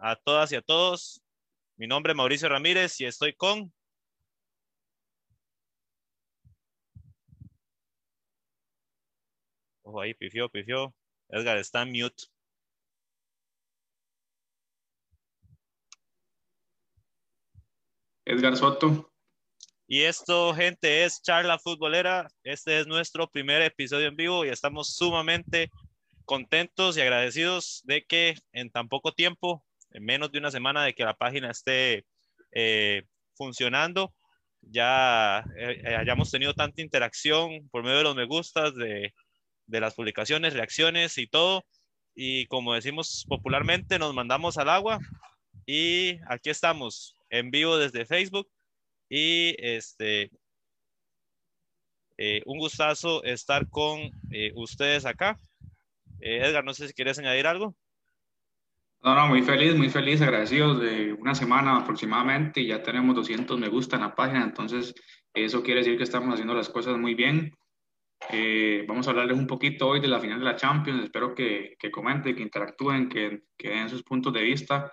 a todas y a todos. Mi nombre es Mauricio Ramírez y estoy con... Ojo ahí, pifió, pifió. Edgar está en mute. Edgar Soto. Y esto, gente, es Charla Futbolera. Este es nuestro primer episodio en vivo y estamos sumamente contentos y agradecidos de que en tan poco tiempo, en menos de una semana de que la página esté eh, funcionando, ya eh, eh, hayamos tenido tanta interacción por medio de los me gustas, de, de las publicaciones, reacciones y todo. Y como decimos popularmente, nos mandamos al agua y aquí estamos en vivo desde Facebook y este un gustazo estar con ustedes acá. Eh, Edgar, no sé si quieres añadir algo. No, no, muy feliz, muy feliz, agradecidos de una semana aproximadamente y ya tenemos 200 me gusta en la página, entonces eso quiere decir que estamos haciendo las cosas muy bien. Eh, vamos a hablarles un poquito hoy de la final de la Champions, espero que, que comenten, que interactúen, que, que, den sus puntos de vista.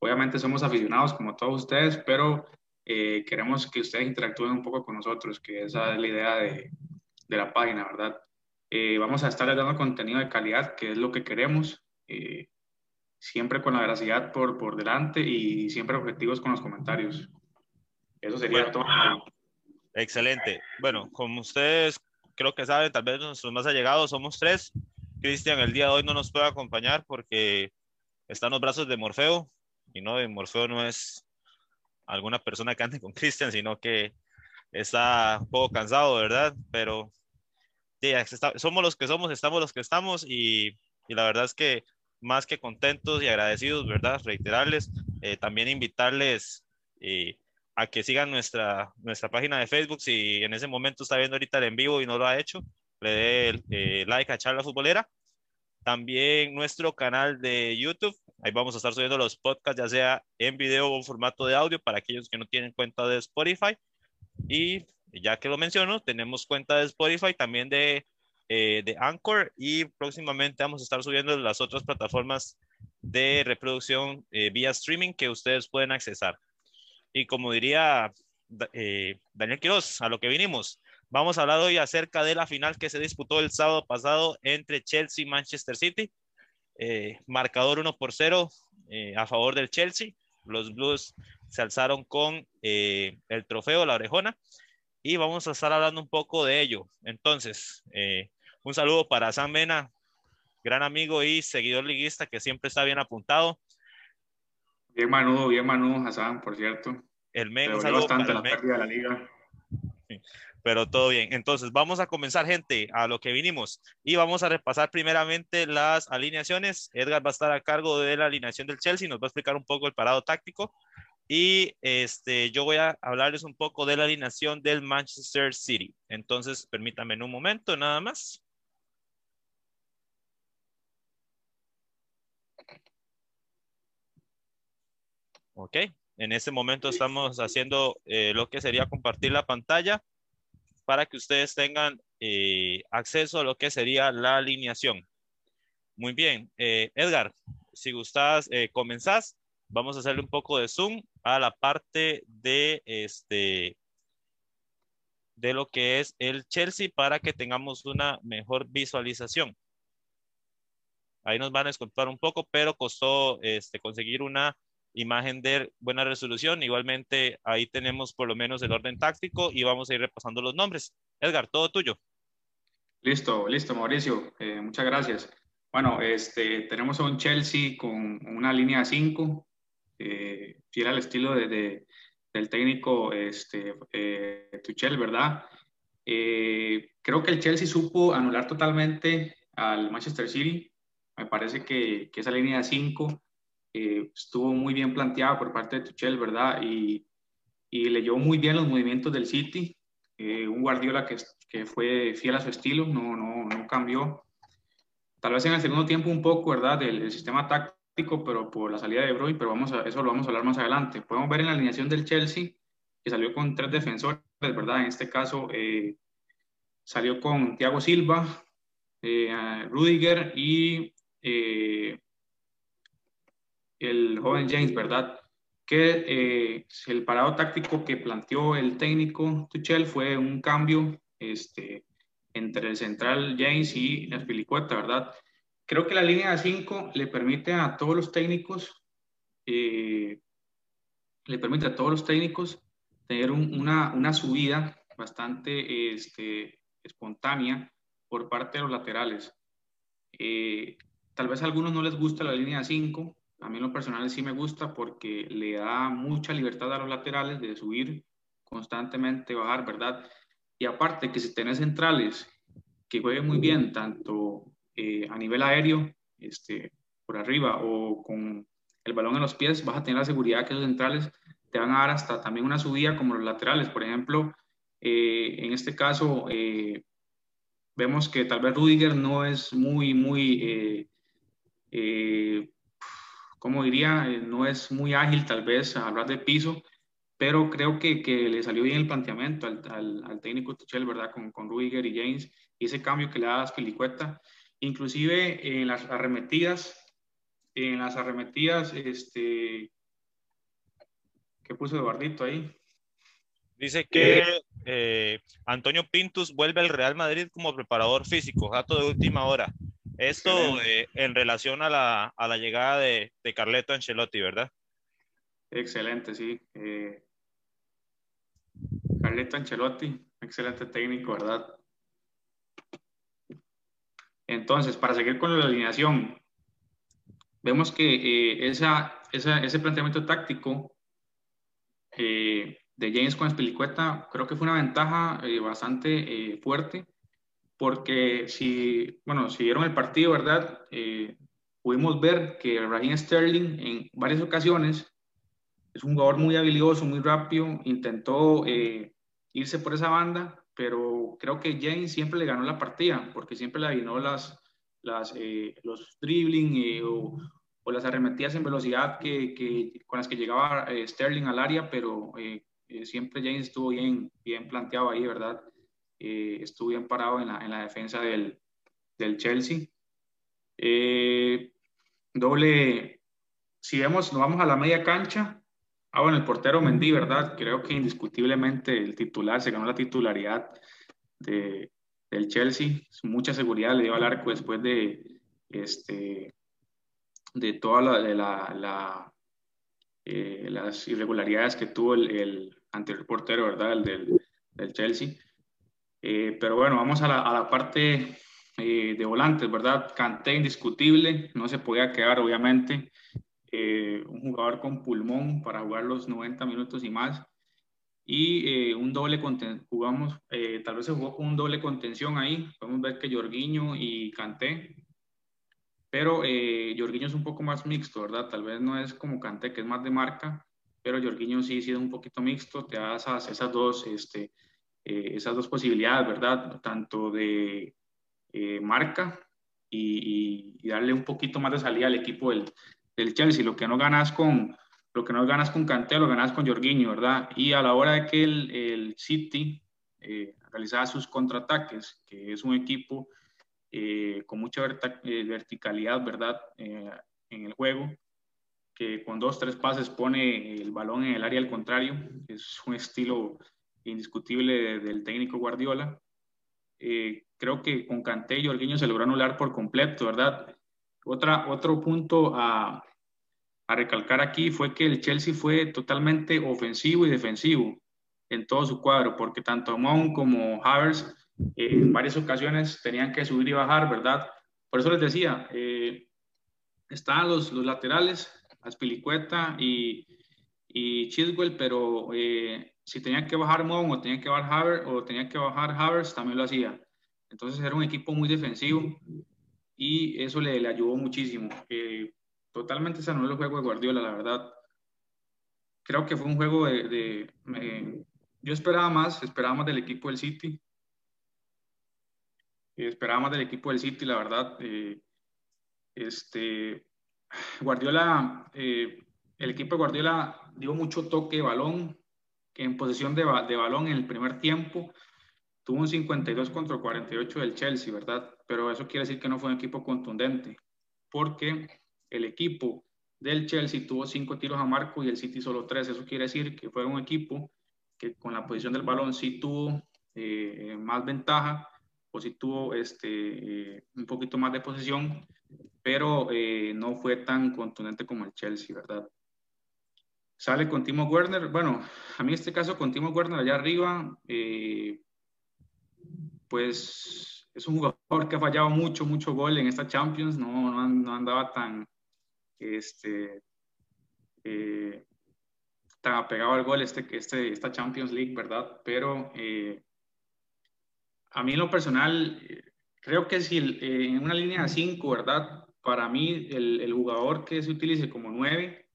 Obviamente somos aficionados como todos ustedes, pero eh, queremos que ustedes interactúen un poco con nosotros, que esa es la idea de, de la página, ¿verdad? Eh, vamos a estar dando contenido de calidad, que es lo que queremos, eh, siempre con la veracidad por, por delante y siempre objetivos con los comentarios. Eso sería todo. Excelente. Bueno, como ustedes creo que saben, tal vez nuestros más allegados somos tres. Cristian el día de hoy no nos puede acompañar porque está en los brazos de Morfeo y no, de Morfeo no es alguna persona que ande con Cristian, sino que está un poco cansado, ¿verdad? Pero somos los que somos, estamos los que estamos y, y, la verdad es que más que contentos y agradecidos, ¿verdad? Reiterarles, eh, también invitarles eh, a que sigan nuestra, nuestra página de Facebook, si en ese momento está viendo ahorita el en vivo y no lo ha hecho, le dé eh, like a Charla Futbolera. También nuestro canal de YouTube, ahí vamos a estar subiendo los podcasts, ya sea en video o en formato de audio para aquellos que no tienen cuenta de Spotify. Y ya que lo menciono, tenemos cuenta de Spotify, también de, eh, de Anchor y próximamente vamos a estar subiendo las otras plataformas de reproducción eh, vía streaming que ustedes pueden accesar. Y como diría eh, Daniel Quiroz, a lo que vinimos, vamos a hablar hoy acerca de la final que se disputó el sábado pasado entre Chelsea y Manchester City. marcador 1 por 0 a favor del Chelsea. Los Blues se alzaron con el trofeo, la orejona, y vamos a estar hablando un poco de ello. Entonces, eh, un saludo para Sam Mena, gran amigo y seguidor liguista que siempre está bien apuntado. Bien Manu, bien Manu, Hassan, por cierto. El men, un saludo bastante la pérdida de la liga. pero todo bien. Entonces, vamos a comenzar, gente, a lo que vinimos. Y vamos a repasar primeramente las alineaciones. Edgar va a estar a cargo de la alineación del Chelsea, nos va a explicar un poco el parado táctico. Y este, yo voy a hablarles un poco de la alineación del Manchester City. Entonces, permítanme un momento nada más. Ok, en este momento estamos haciendo eh, lo que sería compartir la pantalla para que ustedes tengan eh, acceso a lo que sería la alineación. Muy bien, eh, Edgar, si gustas, comenzás vamos a hacerle un poco de zoom a la parte de este de lo que es el Chelsea para que tengamos una mejor visualización. Ahí nos van a esculpar un poco, pero costó este, conseguir una imagen de buena resolución. Igualmente, ahí tenemos por lo menos el orden táctico y vamos a ir repasando los nombres. Edgar, todo tuyo. Listo, listo, Mauricio. Eh, muchas gracias. Bueno, este, tenemos un Chelsea con una línea 5, eh, fiel al estilo de, del técnico este, eh, Tuchel, ¿verdad? Eh, creo que el Chelsea supo anular totalmente al Manchester City. Me parece que, que esa línea de 5 estuvo muy bien planteada por parte de Tuchel, ¿verdad? Y, y leyó muy bien los movimientos del City. un Guardiola que, que, fue fiel a su estilo, no, no, no cambió. Tal vez en el segundo tiempo un poco, ¿verdad? Del, del sistema táctico pero por la salida de Bruyne, pero vamos a, eso lo vamos a hablar más adelante. Podemos ver en la alineación del Chelsea que salió con tres defensores, ¿verdad? En este caso eh, salió con Thiago Silva, eh, Rudiger y eh, el joven James, ¿verdad? Que eh, el parado táctico que planteó el técnico Tuchel fue un cambio este, entre el central James y la Filicueta, ¿verdad? Creo que la línea de 5 le permite a todos los técnicos, eh, le permite a todos los técnicos tener una, una, subida bastante este, espontánea por parte de los laterales. Eh, tal vez a algunos no les gusta la línea 5, a mí en lo personal sí me gusta porque le da mucha libertad a los laterales de subir constantemente, bajar, ¿verdad? Y aparte que si tenés centrales que jueguen muy bien, tanto eh, a nivel aéreo, este, por arriba o con el balón en los pies, vas a tener la seguridad que los centrales te van a dar hasta también una subida como los laterales. Por ejemplo, eh, en este caso, eh, vemos que tal vez Rudiger no es muy, muy, ¿cómo diría? no es muy ágil tal vez a hablar de piso, pero creo que, que, le salió bien el planteamiento al, al, al técnico Tuchel, ¿verdad? Con, con Rudiger y James, y ese cambio que le da a Spilicueta, inclusive en las arremetidas, en las arremetidas, este, ¿qué puso Eduardito ahí? Dice que eh, Antonio Pintus vuelve al Real Madrid como preparador físico, dato de última hora. Esto eh, en relación a la, a la llegada de, de, Carleto Ancelotti, ¿verdad? Excelente, sí. Eh, Carleto Ancelotti, excelente técnico, ¿verdad? Entonces, para seguir con la alineación, vemos que eh, esa, ese planteamiento táctico eh, de James con Espilicueta creo que fue una ventaja eh, bastante eh, fuerte, porque si, bueno, si vieron el partido, ¿verdad? pudimos ver que Raheem Sterling en varias ocasiones es un jugador muy habilidoso, muy rápido, intentó irse por esa banda, pero creo que James siempre le ganó la partida, porque siempre le adivinó las, las, eh, los dribbling eh, o, o, las arremetidas en velocidad que, que con las que llegaba eh, Sterling al área, pero siempre James estuvo bien, bien planteado ahí, ¿verdad? estuvo bien parado en la, en la defensa del, del Chelsea. doble, si vemos, nos vamos a la media cancha, Ah, bueno, el portero Mendy, ¿verdad? Creo que indiscutiblemente el titular se ganó la titularidad de, del Chelsea. Mucha seguridad le dio al arco después de, este, de todas eh, las irregularidades que tuvo el, anterior portero, ¿verdad? El del, Chelsea. Eh, pero bueno, vamos a la, a la parte eh, de volantes, ¿verdad? Canté indiscutible, no se podía quedar, obviamente. Eh, un jugador con pulmón para jugar los 90 minutos y más. Y eh, un doble jugamos, eh, tal vez se jugó un doble contención ahí. Podemos ver que Jorginho y Canté. Pero Jorginho es un poco más mixto, ¿verdad? Tal vez no es como Canté, que es más de marca, pero Jorginho sí, sí es un poquito mixto. Te da esas, esas dos, este, esas dos posibilidades, ¿verdad? Tanto de marca y, y, darle un poquito más de salida al equipo del, del Chelsea. Lo que no ganas con, lo que no ganas con lo ganas con Jorginho, ¿verdad? Y a la hora de que el, el City eh, realizaba sus contraataques, que es un equipo eh, con mucha eh, verticalidad, ¿verdad? en el juego, que con dos, tres pases pone el balón en el área al contrario, es un estilo indiscutible del técnico Guardiola. creo que con Kanté y Jorginho se logró anular por completo, ¿verdad? Otra, otro punto a, recalcar aquí fue que el Chelsea fue totalmente ofensivo y defensivo en todo su cuadro, porque tanto Mount como Havertz eh, en varias ocasiones tenían que subir y bajar, ¿verdad? Por eso les decía, eh, estaban los, los laterales, Aspilicueta y, y Chiswell, pero eh, si tenían que bajar Mount o tenían que bajar Havertz o tenían que bajar Havertz, también lo hacía. Entonces era un equipo muy defensivo y eso le, ayudó muchísimo. Eh, totalmente se anuló el juego de Guardiola, la verdad. Creo que fue un juego de... yo esperaba más, esperaba más del equipo del City. Eh, esperaba más del equipo del City, la verdad. Eh, este, Guardiola, el equipo de Guardiola dio mucho toque de balón, en posesión de, de balón en el primer tiempo Tuvo un 52 contra 48 del Chelsea, ¿verdad? Pero eso quiere decir que no fue un equipo contundente, porque el equipo del Chelsea tuvo cinco tiros a marco y el City solo tres. Eso quiere decir que fue un equipo que con la posición del balón sí tuvo eh, más ventaja o sí tuvo este, un poquito más de posición, pero eh, no fue tan contundente como el Chelsea, ¿verdad? Sale con Timo Werner. Bueno, a mí este caso con Timo Werner allá arriba, eh, pues es un jugador que ha fallado mucho, mucho gol en esta Champions, no, no, andaba tan, este, eh, tan apegado al gol este, este, esta Champions League, ¿verdad? Pero eh, a mí en lo personal, creo que si en una línea de 5, ¿verdad? Para mí el, el jugador que se utilice como 9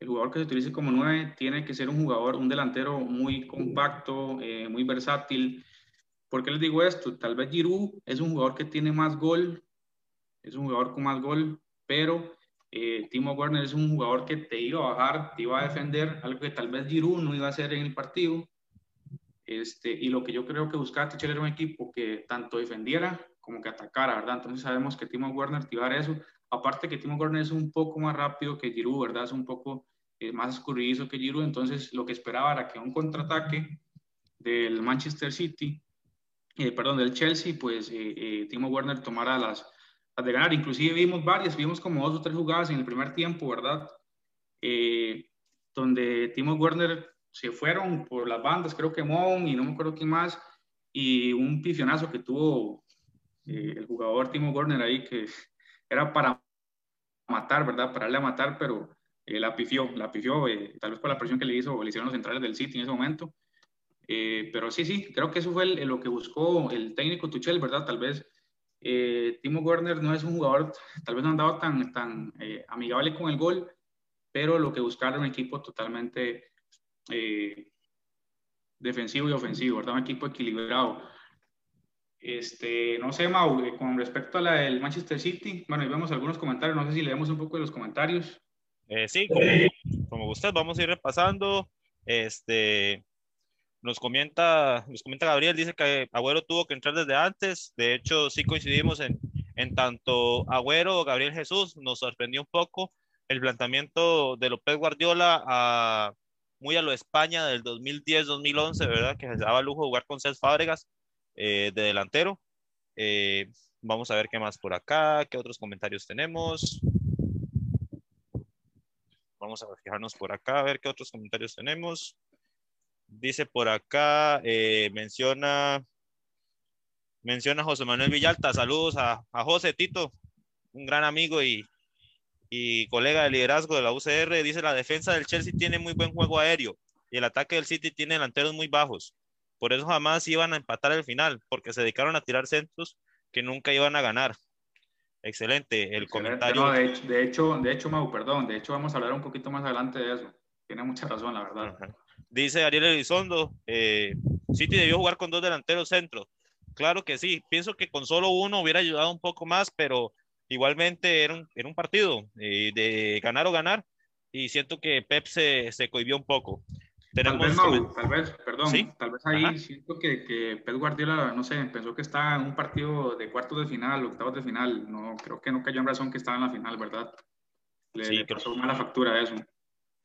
el jugador que se utilice como nueve tiene que ser un jugador, un delantero muy compacto, eh, muy versátil. ¿Por qué les digo esto? Tal vez Giroud es un jugador que tiene más gol, es un jugador con más gol, pero eh, Timo Werner es un jugador que te iba a bajar, te iba a defender, algo que tal vez Giroud no iba a hacer en el partido. Este, y lo que yo creo que buscaba Tichel era un equipo que tanto defendiera como que atacara, ¿verdad? Entonces sabemos que Timo Werner te iba a dar eso. Aparte que Timo Werner es un poco más rápido que Giroud, ¿verdad? Es un poco eh, más escurridizo que Giroud, entonces lo que esperaba era que un contraataque del Manchester City, eh, perdón, del Chelsea, pues eh, Timo Werner tomara las, las, de ganar. Inclusive vimos varias, vimos como dos o tres jugadas en el primer tiempo, ¿verdad? donde Timo Werner se fueron por las bandas, creo que Mon y no me acuerdo quién más, y un pifionazo que tuvo el jugador Timo Werner ahí que era para matar, ¿verdad? Para darle a matar, pero eh, la pifió, la pifió, eh, tal vez por la presión que le hizo, le hicieron los centrales del City en ese momento. Eh, pero sí, sí, creo que eso fue lo que buscó el técnico Tuchel, ¿verdad? Tal vez Timo Werner no es un jugador, tal vez no andaba tan, tan amigable con el gol, pero lo que buscaron un equipo totalmente defensivo y ofensivo, ¿verdad? Un equipo equilibrado. Este, no sé, Mau, eh, con respecto a la del Manchester City, bueno, ahí vemos algunos comentarios, no sé si leemos un poco de los comentarios. Eh, sí, como, usted, vamos a ir repasando. Este, nos comenta, nos comenta Gabriel, dice que Agüero tuvo que entrar desde antes. De hecho, sí coincidimos en, en tanto Agüero, Gabriel Jesús, nos sorprendió un poco el planteamiento de López Guardiola a, muy a lo España del 2010-2011, ¿verdad? Que se daba lujo jugar con Cés Fábregas eh, de delantero. Eh, vamos a ver qué más por acá, qué otros comentarios tenemos. Vamos a fijarnos por acá, a ver qué otros comentarios tenemos. Dice por acá, eh, menciona, menciona José Manuel Villalta. Saludos a, a José Tito, un gran amigo y, y colega de liderazgo de la UCR. Dice la defensa del Chelsea tiene muy buen juego aéreo y el ataque del City tiene delanteros muy bajos. Por eso jamás iban a empatar al final, porque se dedicaron a tirar centros que nunca iban a ganar. Excelente el comentario. de, hecho, de, hecho, Mau, perdón, de hecho vamos a hablar un poquito más adelante de eso. Tiene mucha razón, la verdad. Dice Ariel Elizondo, eh, City debió jugar con dos delanteros centros. Claro que sí, pienso que con solo uno hubiera ayudado un poco más, pero igualmente era un, era un partido eh, de ganar o ganar y siento que Pep se, se cohibió un poco tal vez, tal vez, perdón, tal vez ahí siento que, que Pep Guardiola, no sé, pensó que estaba en un partido de cuartos de final, octavos de final, no, creo que no cayó en razón que estaba en la final, ¿verdad? Le, sí, le pasó mala factura de eso.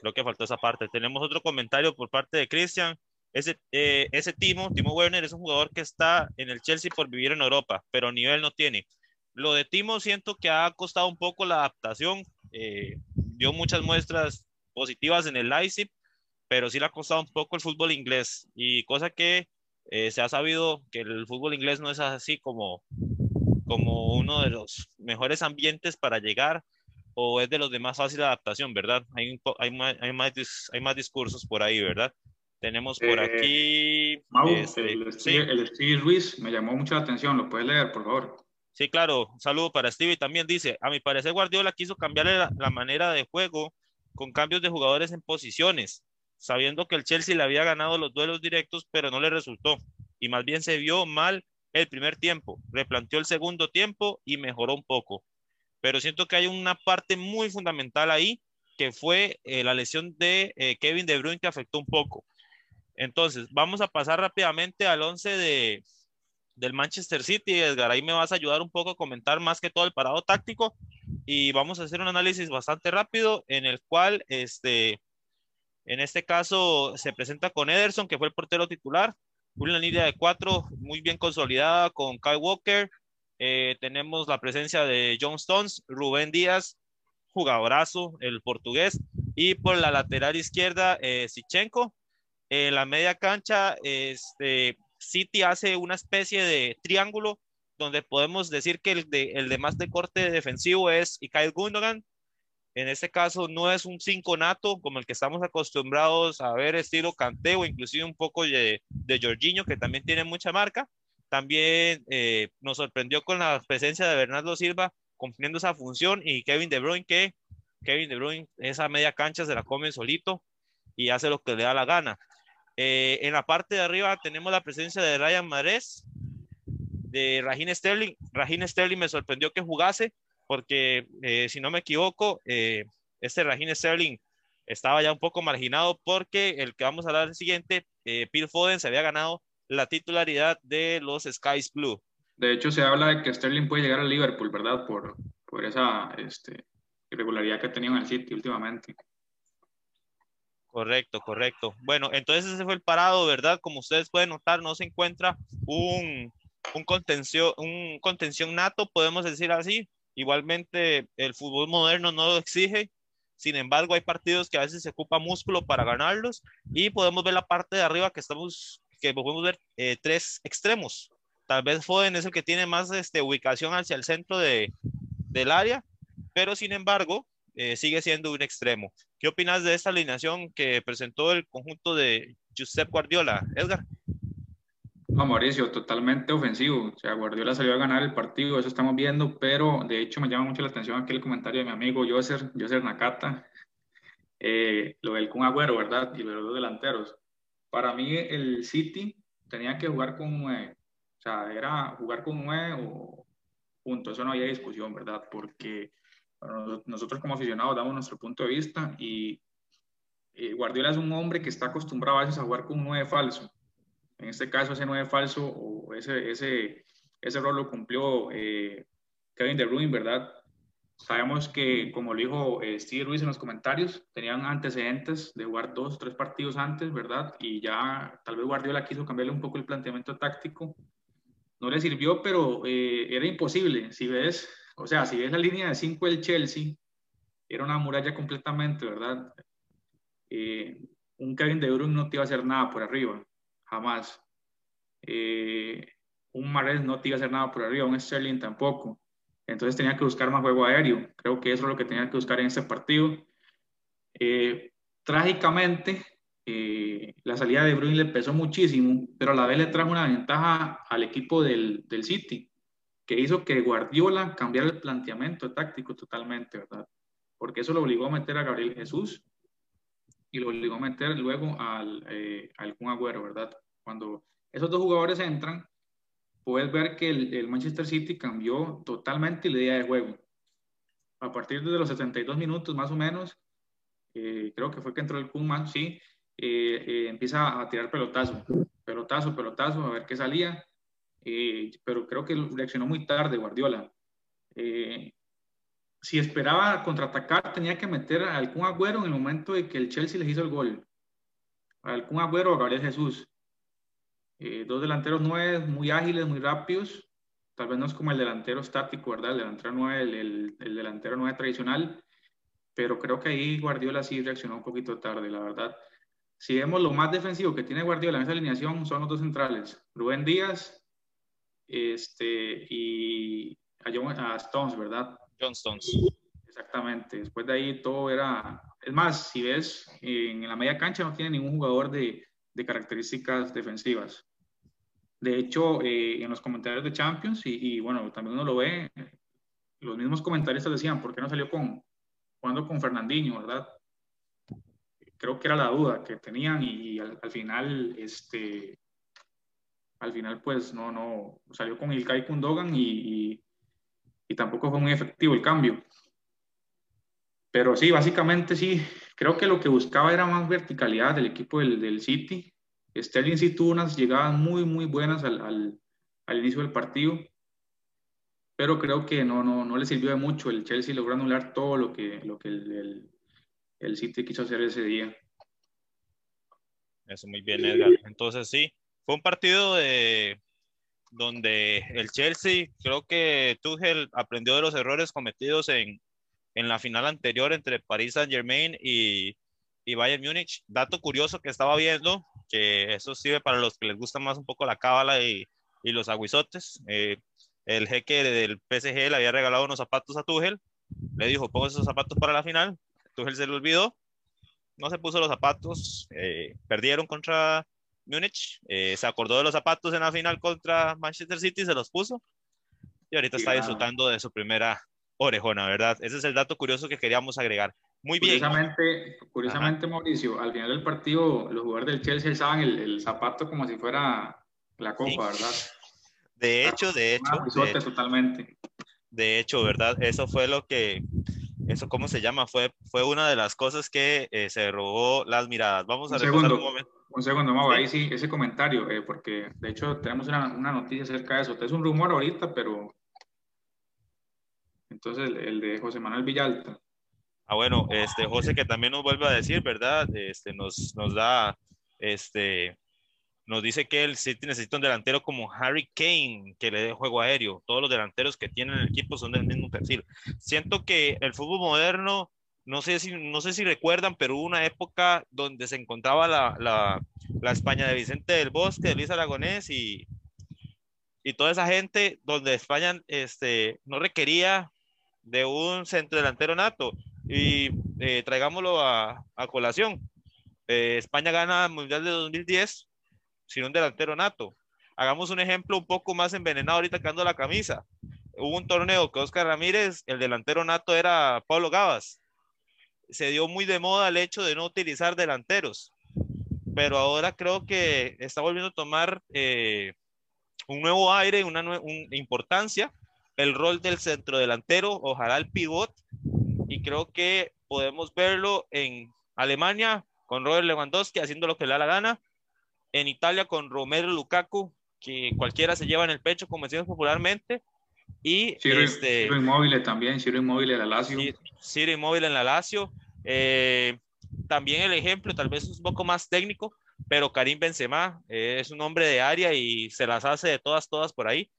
Creo que faltó esa parte. Tenemos otro comentario por parte de Cristian. Ese, eh, ese Timo, Timo Werner, es un jugador que está en el Chelsea por vivir en Europa, pero nivel no tiene. Lo de Timo siento que ha costado un poco la adaptación. Eh, dio muchas muestras positivas en el Leipzig, pero sí le ha costado un poco el fútbol inglés y cosa que eh, se ha sabido que el fútbol inglés no es así como, como uno de los mejores ambientes para llegar o es de los de más fácil adaptación, ¿verdad? Hay, hay, más, hay, más, hay más discursos por ahí, ¿verdad? Tenemos por eh, aquí... este, el, Steve, Ruiz me llamó mucho la atención, ¿lo puedes leer, por favor? Sí, claro, un saludo para Steve. También dice, a mi parecer Guardiola quiso cambiarle la manera de juego con cambios de jugadores en posiciones sabiendo que el Chelsea le había ganado los duelos directos, pero no le resultó. Y más bien se vio mal el primer tiempo, replanteó el segundo tiempo y mejoró un poco. Pero siento que hay una parte muy fundamental ahí, que fue eh, la lesión de eh, Kevin De Bruyne que afectó un poco. Entonces, vamos a pasar rápidamente al 11 de, del Manchester City. Edgar, ahí me vas a ayudar un poco a comentar más que todo el parado táctico, y vamos a hacer un análisis bastante rápido en el cual, este, en este caso, se presenta con Ederson, que fue el portero titular, una línea de cuatro muy bien consolidada con Kyle Walker. Eh, tenemos la presencia de John Stones, Rubén Díaz, jugadorazo, el portugués, y por la lateral izquierda, eh, Sichenko. En la media cancha, este, City hace una especie de triángulo donde podemos decir que el de, el de más de corte defensivo es Kyle Gundogan. En este caso no es un 5 nato como el que estamos acostumbrados a ver estilo Cante o inclusive un poco de, de Jorginho que también tiene mucha marca. También eh, nos sorprendió con la presencia de Bernardo Silva cumpliendo esa función y Kevin De Bruyne que Kevin De Bruyne esa media cancha se la come solito y hace lo que le da la gana. Eh, en la parte de arriba tenemos la presencia de Ryan Mares, de Rajin Sterling. Rajin Sterling me sorprendió que jugase porque, eh, si no me equivoco, este Rajin Sterling estaba ya un poco marginado porque el que vamos a hablar el siguiente, Phil Foden, se había ganado la titularidad de los Skies Blue. De hecho, se habla de que Sterling puede llegar al Liverpool, ¿verdad? Por, por esa este, irregularidad que ha tenido en el City últimamente. Correcto, correcto. Bueno, entonces ese fue el parado, ¿verdad? Como ustedes pueden notar, no se encuentra un, un, contención, un contención nato, podemos decir así. Igualmente, el fútbol moderno no lo exige. Sin embargo, hay partidos que a veces se ocupa músculo para ganarlos y podemos ver la parte de arriba que estamos, que podemos ver eh, tres extremos. Tal vez Foden es el que tiene más este, ubicación hacia el centro de, del área, pero sin embargo, eh, sigue siendo un extremo. ¿Qué opinas de esta alineación que presentó el conjunto de Josep Guardiola, Edgar? No, Mauricio, totalmente ofensivo. O sea, Guardiola salió a ganar el partido, eso estamos viendo, pero de hecho me llama mucho la atención aquel comentario de mi amigo Joser, Joser Nakata, eh, lo del Kun Agüero, ¿verdad? Y los delanteros. Para mí el City tenía que jugar con nueve. O sea, era jugar con nueve o punto. Eso no había discusión, ¿verdad? Porque nosotros como aficionados damos nuestro punto de vista y Guardiola es un hombre que está acostumbrado a veces a jugar con 9 falso. En este caso, ese 9 falso o ese, ese, ese rol lo cumplió eh, Kevin De Bruyne, ¿verdad? Sabemos que, como lo dijo eh, Steve Ruiz en los comentarios, tenían antecedentes de jugar dos, tres partidos antes, ¿verdad? Y ya tal vez Guardiola quiso cambiarle un poco el planteamiento táctico. No le sirvió, pero eh, era imposible. Si ves o sea, si ves la línea de 5 del Chelsea, era una muralla completamente, ¿verdad? Eh, un Kevin De Bruyne no te iba a hacer nada por arriba, jamás. Un Mares no te iba a hacer nada por arriba, un Sterling tampoco. Entonces tenía que buscar más juego aéreo. Creo que eso es lo que tenía que buscar en ese partido. Eh, trágicamente, la salida de Bruyne le pesó muchísimo, pero a la vez le trajo una ventaja al equipo del, City que hizo que Guardiola cambiara el planteamiento táctico totalmente, ¿verdad? Porque eso lo obligó a meter a Gabriel Jesús y lo obligó a meter luego al, eh, al Agüero, ¿verdad? Cuando esos dos jugadores entran, puedes ver que el, Manchester City cambió totalmente la idea de juego. A partir de los 72 minutos más o menos, eh, creo que fue que entró el Kun, sí, eh, eh, empieza a tirar pelotazo, pelotazo, pelotazo, a ver qué salía eh, pero creo que reaccionó muy tarde Guardiola. Eh, si esperaba contraatacar, tenía que meter a algún Agüero en el momento de que el Chelsea les hizo el gol. A algún Agüero a Gabriel Jesús. Eh, dos delanteros nueve, muy ágiles, muy rápidos. Tal vez no es como el delantero estático, ¿verdad? El delantero nueve, el, el delantero nueve tradicional. Pero creo que ahí Guardiola sí reaccionó un poquito tarde, la verdad. Si vemos lo más defensivo que tiene Guardiola en esa alineación, son los dos centrales. Rubén Díaz este, y a, Stones, ¿verdad? John Stones. Exactamente. Después de ahí todo era. Es más, si ves, en la media cancha no tiene ningún jugador de, de características defensivas. De hecho, eh, en los comentarios de Champions, y, bueno, también uno lo ve, los mismos comentaristas decían, ¿por qué no salió con, jugando con Fernandinho, verdad? Creo que era la duda que tenían y, al, al, final, este, al final pues no, no salió con el Kai Kundogan y, y, tampoco fue muy efectivo el cambio. Pero sí, básicamente sí, creo que lo que buscaba era más verticalidad del equipo del, del City. Sterling sí tuvo unas llegadas muy, muy buenas al, al, inicio del partido, pero creo que no, no, no le sirvió de mucho. El Chelsea logró anular todo lo que, lo que el, el, City quiso hacer ese día. Eso muy bien, Edgar. Entonces sí, fue un partido de, donde el Chelsea, creo que Tuchel aprendió de los errores cometidos en, en la final anterior entre Paris Saint Germain y, y Bayern Múnich. Dato curioso que estaba viendo, que eso sirve para los que les gusta más un poco la cábala y, y los aguizotes. Eh, el jeque del PSG le había regalado unos zapatos a Tuchel, le dijo, pongo esos zapatos para la final, Tuchel se le olvidó, no se puso los zapatos, eh, perdieron contra Múnich, eh, se acordó de los zapatos en la final contra Manchester City, se los puso. Y ahorita está disfrutando de su primera orejona, ¿verdad? Ese es el dato curioso que queríamos agregar. Muy bien. Curiosamente, curiosamente Mauricio, al final del partido los jugadores del Chelsea usaban el, el zapato como si fuera la copa, ¿verdad? De hecho, de hecho. De, totalmente. De hecho, ¿verdad? Eso fue lo que, eso cómo se llama, fue, fue una de las cosas que eh, se robó las miradas. Vamos a un segundo, un momento. Un segundo, Mau, ahí sí, ese comentario, eh, porque de hecho tenemos una, una, noticia acerca de eso. Es un rumor ahorita, pero entonces el, el, de José Manuel Villalta. Ah, bueno, este José que también nos vuelve a decir, ¿verdad? Este nos, nos da este nos dice que el City necesita un delantero como Harry Kane que le dé juego aéreo. Todos los delanteros que tienen el equipo son del mismo perfil. Siento que el fútbol moderno, no sé si, no sé si recuerdan, pero hubo una época donde se encontraba la, la, la España de Vicente del Bosque, de Luis Aragonés y, y toda esa gente donde España este, no requería de un centro delantero nato. Y eh, traigámoslo a, a colación. Eh, España gana el Mundial de 2010 sin un delantero nato. Hagamos un ejemplo un poco más envenenado ahorita que ando la camisa. Hubo un torneo que Oscar Ramírez, el delantero nato era Pablo Gavas. Se dio muy de moda el hecho de no utilizar delanteros, pero ahora creo que está volviendo a tomar eh, un nuevo aire, una, importancia, el rol del centro delantero, ojalá el pivot, y creo que podemos verlo en Alemania con Robert Lewandowski haciendo lo que le da la gana, en Italia con Romero Lukaku, que cualquiera se lleva en el pecho, como decimos popularmente. Y Ciro, este, Ciro Inmóvil también, Ciro Inmóvil en la Lazio. Ciro Inmóvil en la Lazio. Eh, también el ejemplo, tal vez es un poco más técnico, pero Karim Benzema eh, es un hombre de área y se las hace de todas, todas por ahí.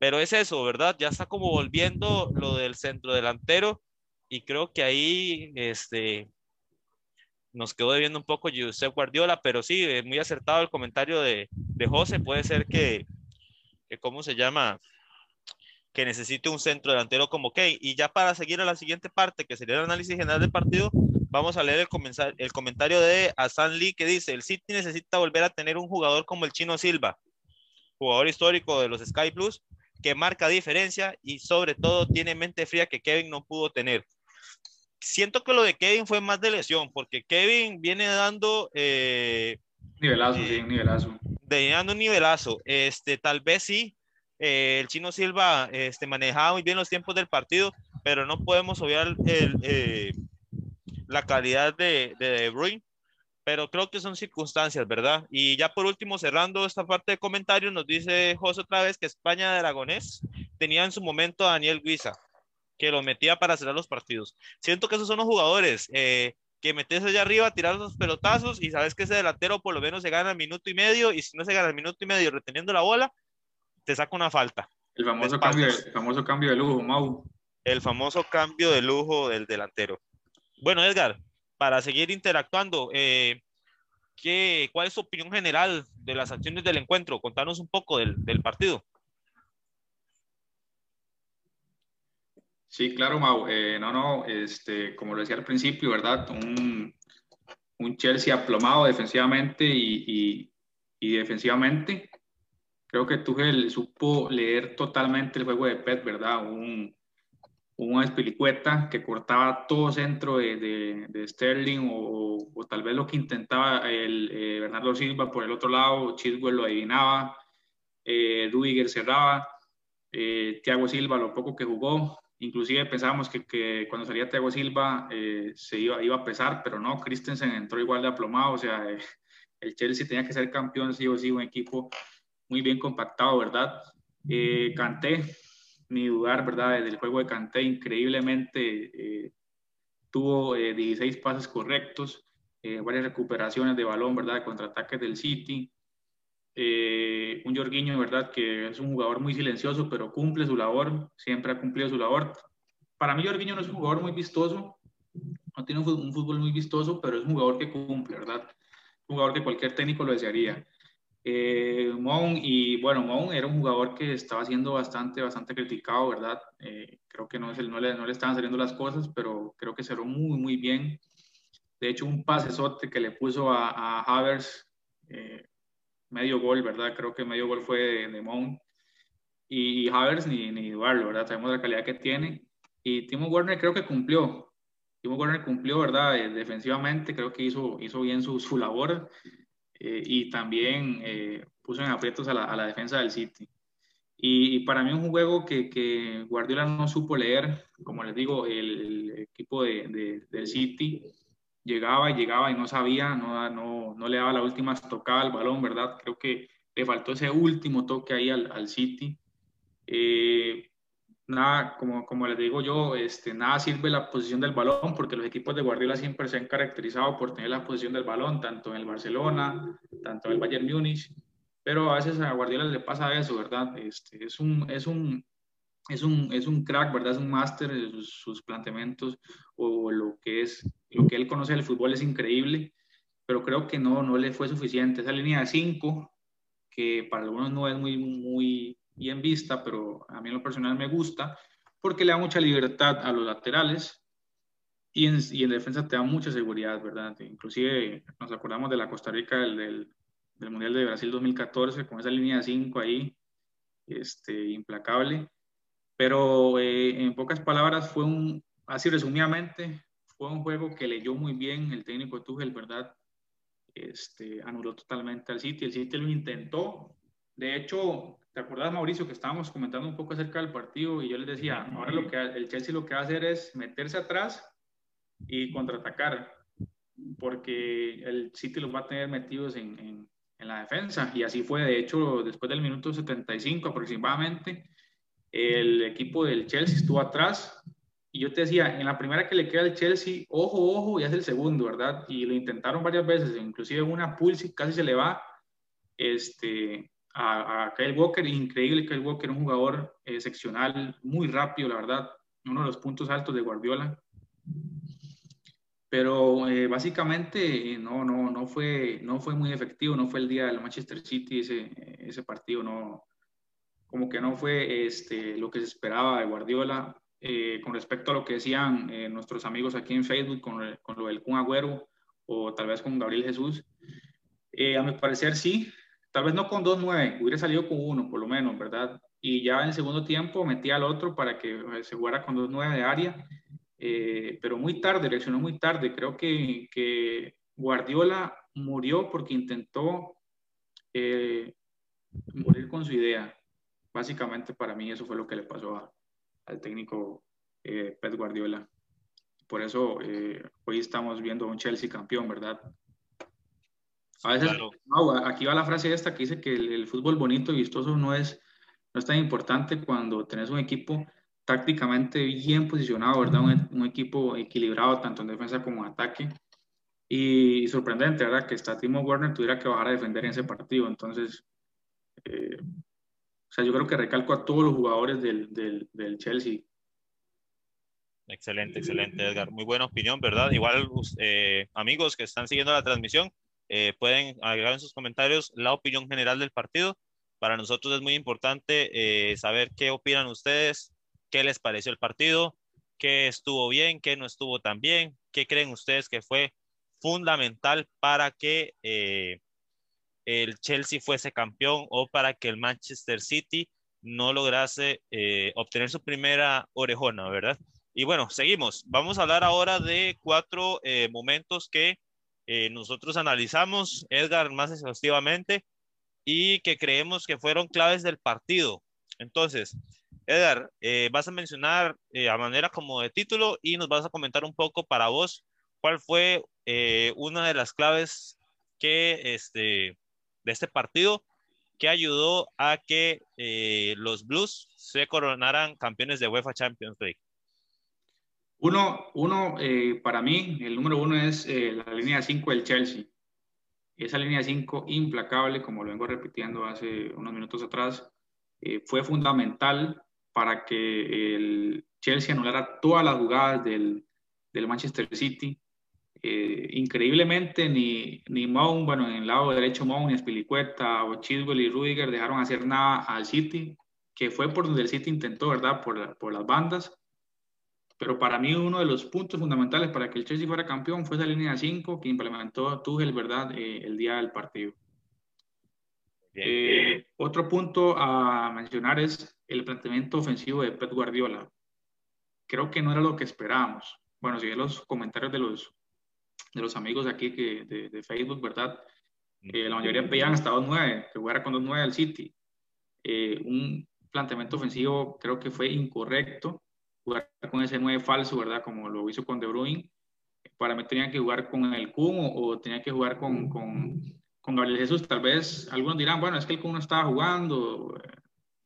Pero es eso, ¿verdad? Ya está como volviendo lo del centro delantero y creo que ahí este, nos quedó debiendo un poco Josep Guardiola, pero sí, eh, muy acertado el comentario de, de José, puede ser que, que, ¿cómo se llama? Que necesite un centro delantero como Kane. Y ya para seguir a la siguiente parte, que sería el análisis general del partido, vamos a leer el, el comentario de Hassan Lee que dice, el City necesita volver a tener un jugador como el Chino Silva, jugador histórico de los Sky Plus, que marca diferencia y sobre todo tiene mente fría que Kevin no pudo tener siento que lo de Kevin fue más de lesión, porque Kevin viene dando... Eh, nivelazo, sí, nivelazo. De, dando un nivelazo. Este, tal vez sí, eh, el Chino Silva este, manejaba muy bien los tiempos del partido, pero no podemos obviar el, eh, la calidad de, de, de Bruyne, pero creo que son circunstancias, ¿verdad? Y ya por último, cerrando esta parte de comentarios, nos dice José otra vez que España de Aragonés tenía en su momento a Daniel Guisa que lo metía para cerrar los partidos. Siento que esos son los jugadores eh, que metes allá arriba, tirar los pelotazos y sabes que ese delantero por lo menos se gana el minuto y medio y si no se gana el minuto y medio reteniendo la bola, te saca una falta. El famoso, cambio el famoso cambio de lujo, Mau. El famoso cambio de lujo del delantero. Bueno, Edgar, para seguir interactuando, eh, ¿qué, ¿cuál es su opinión general de las acciones del encuentro? Contanos un poco del, del partido. Sí, claro, Mau. Eh, no, no, este, como lo decía al principio, ¿verdad? Un, Chelsea aplomado defensivamente y, y, defensivamente. Creo que Tuchel supo leer totalmente el juego de Pep, ¿verdad? Un, un espilicueta que cortaba todo centro de, de, Sterling o, o, tal vez lo que intentaba el eh, Bernardo Silva por el otro lado, Chiswell lo adivinaba, eh, cerraba, eh, Thiago Silva lo poco que jugó, Inclusive pensábamos que, que cuando salía Thiago Silva eh, se iba, iba a pesar, pero no, Christensen entró igual de aplomado, o sea, eh, el Chelsea tenía que ser campeón sí o sí, un equipo muy bien compactado, ¿verdad? Eh, Canté, ni dudar, ¿verdad? Del juego de Kanté, increíblemente eh, tuvo 16 pases correctos, varias recuperaciones de balón, ¿verdad? Contraataques del City. Un Jorginho, ¿verdad? Que es un jugador muy silencioso, pero cumple su labor, siempre ha cumplido su labor. Para mí, Jorginho no es un jugador muy vistoso, no tiene un fútbol muy vistoso, pero es un jugador que cumple, ¿verdad? Un jugador que cualquier técnico lo desearía. Eh, y bueno, Mon era un jugador que estaba siendo bastante, bastante criticado, ¿verdad? Eh, creo que no, no, le, no le estaban saliendo las cosas, pero creo que cerró muy, muy bien. De hecho, un pasesote que le puso a, a Havers, eh, medio gol, ¿verdad? Creo que medio gol fue de, de Y, Havers ni, ni dudarlo, ¿verdad? Sabemos la calidad que tiene. Y Timo Werner creo que cumplió. Timo Werner cumplió, ¿verdad? Eh, defensivamente, creo que hizo, hizo bien su, su labor. Eh, y también eh, puso en aprietos a la, a la defensa del City. Y, para mí un juego que, que, Guardiola no supo leer, como les digo, el, equipo de, del City llegaba y llegaba y no sabía, no, no, no, le daba la última tocada al balón, ¿verdad? Creo que le faltó ese último toque ahí al, al City. Eh, nada, como, como les digo yo, este, nada sirve la posición del balón porque los equipos de Guardiola siempre se han caracterizado por tener la posición del balón, tanto en el Barcelona, tanto en el Bayern Múnich, pero a veces a Guardiola le pasa eso, ¿verdad? Este, es, un, es, un, es, un, es un crack, ¿verdad? Es un máster, sus, sus planteamientos o lo que, es, lo que él conoce del fútbol es increíble, pero creo que no, no le fue suficiente. Esa línea de 5, que para algunos no es muy, muy, bien vista, pero a mí en lo personal me gusta porque le da mucha libertad a los laterales y en, y en defensa te da mucha seguridad, ¿verdad? Inclusive nos acordamos de la Costa Rica del, del, Mundial de Brasil 2014 con esa línea de 5 ahí, este, implacable. Pero eh, en pocas palabras fue un, así resumidamente, fue un juego que leyó muy bien el técnico Tuchel, ¿verdad? Este, anuló totalmente al City. El City lo intentó. De hecho, ¿Te acuerdas, Mauricio, que estábamos comentando un poco acerca del partido y yo les decía, ahora lo que el Chelsea lo que va a hacer es meterse atrás y contraatacar, porque el City los va a tener metidos en, en, en, la defensa. Y así fue, de hecho, después del minuto 75 aproximadamente, el equipo del Chelsea estuvo atrás. Y yo te decía, en la primera que le queda al Chelsea, ojo, ojo, y es el segundo, ¿verdad? Y lo intentaron varias veces, inclusive una pulse casi se le va. Este, a, Kyle Walker, increíble Kyle Walker, un jugador excepcional, muy rápido, la verdad, uno de los puntos altos de Guardiola. Pero eh, básicamente eh, no, no, no, fue, no fue muy efectivo, no fue el día del Manchester City ese, ese partido, no, como que no fue este, lo que se esperaba de Guardiola. Eh, con respecto a lo que decían nuestros amigos aquí en Facebook con, con, lo del Kun Agüero o tal vez con Gabriel Jesús, a mi parecer sí, Tal vez no con 2-9, hubiera salido con uno por lo menos, ¿verdad? Y ya en el segundo tiempo metí al otro para que eh, se jugara con 2-9 de área, eh, pero muy tarde, reaccionó muy tarde. Creo que, que Guardiola murió porque intentó eh, morir con su idea. Básicamente para mí eso fue lo que le pasó al técnico Pep Guardiola. Por eso hoy estamos viendo a un Chelsea campeón, ¿verdad? A veces, aquí va la frase esta que dice que el, fútbol bonito y vistoso no es, no es tan importante cuando tenés un equipo tácticamente bien posicionado, ¿verdad? Un, equipo equilibrado tanto en defensa como en ataque. Y, sorprendente, ¿verdad? Que está Timo Werner tuviera que bajar a defender en ese partido. Entonces, eh, o sea, yo creo que recalco a todos los jugadores del, del, del Chelsea. Excelente, excelente, Edgar. Muy buena opinión, ¿verdad? Igual, eh, amigos que están siguiendo la transmisión, eh, pueden agregar en sus comentarios la opinión general del partido. Para nosotros es muy importante eh, saber qué opinan ustedes, qué les pareció el partido, qué estuvo bien, qué no estuvo tan bien, qué creen ustedes que fue fundamental para que el Chelsea fuese campeón o para que el Manchester City no lograse obtener su primera orejona, ¿verdad? Y bueno, seguimos. Vamos a hablar ahora de cuatro momentos que eh, nosotros analizamos, Edgar, más exhaustivamente y que creemos que fueron claves del partido. Entonces, Edgar, eh, vas a mencionar eh, a manera como de título y nos vas a comentar un poco para vos cuál fue una de las claves que este, de este partido que ayudó a que eh, los Blues se coronaran campeones de UEFA Champions League. Uno, uno eh, para mí, el número uno es eh, la línea 5 del Chelsea. Esa línea 5 implacable, como lo vengo repitiendo hace unos minutos atrás, fue fundamental para que el Chelsea anulara todas las jugadas del, del Manchester City eh, increíblemente, ni, ni Mount, bueno, en el lado derecho Mount, ni Espilicueta o Chiswell y Rudiger dejaron hacer nada al City, que fue por donde el City intentó, ¿verdad? Por, por las bandas. Pero para mí uno de los puntos fundamentales para que el Chelsea fuera campeón fue esa línea 5 que implementó Tuchel, ¿verdad? Eh, el día del partido. Eh, otro punto a mencionar es el planteamiento ofensivo de Pep Guardiola. Creo que no era lo que esperábamos. Bueno, si los comentarios de los de los amigos aquí que, de, Facebook, ¿verdad? Eh, la mayoría pedían hasta 2-9, que jugara con 2-9 al City. Eh, un planteamiento ofensivo creo que fue incorrecto, jugar con ese 9 falso, ¿verdad? Como lo hizo con De Bruyne. Para mí tenía que jugar con el Kun o, o tenía que jugar con, con, con, Gabriel Jesús. Tal vez algunos dirán, bueno, es que el Kun no estaba jugando,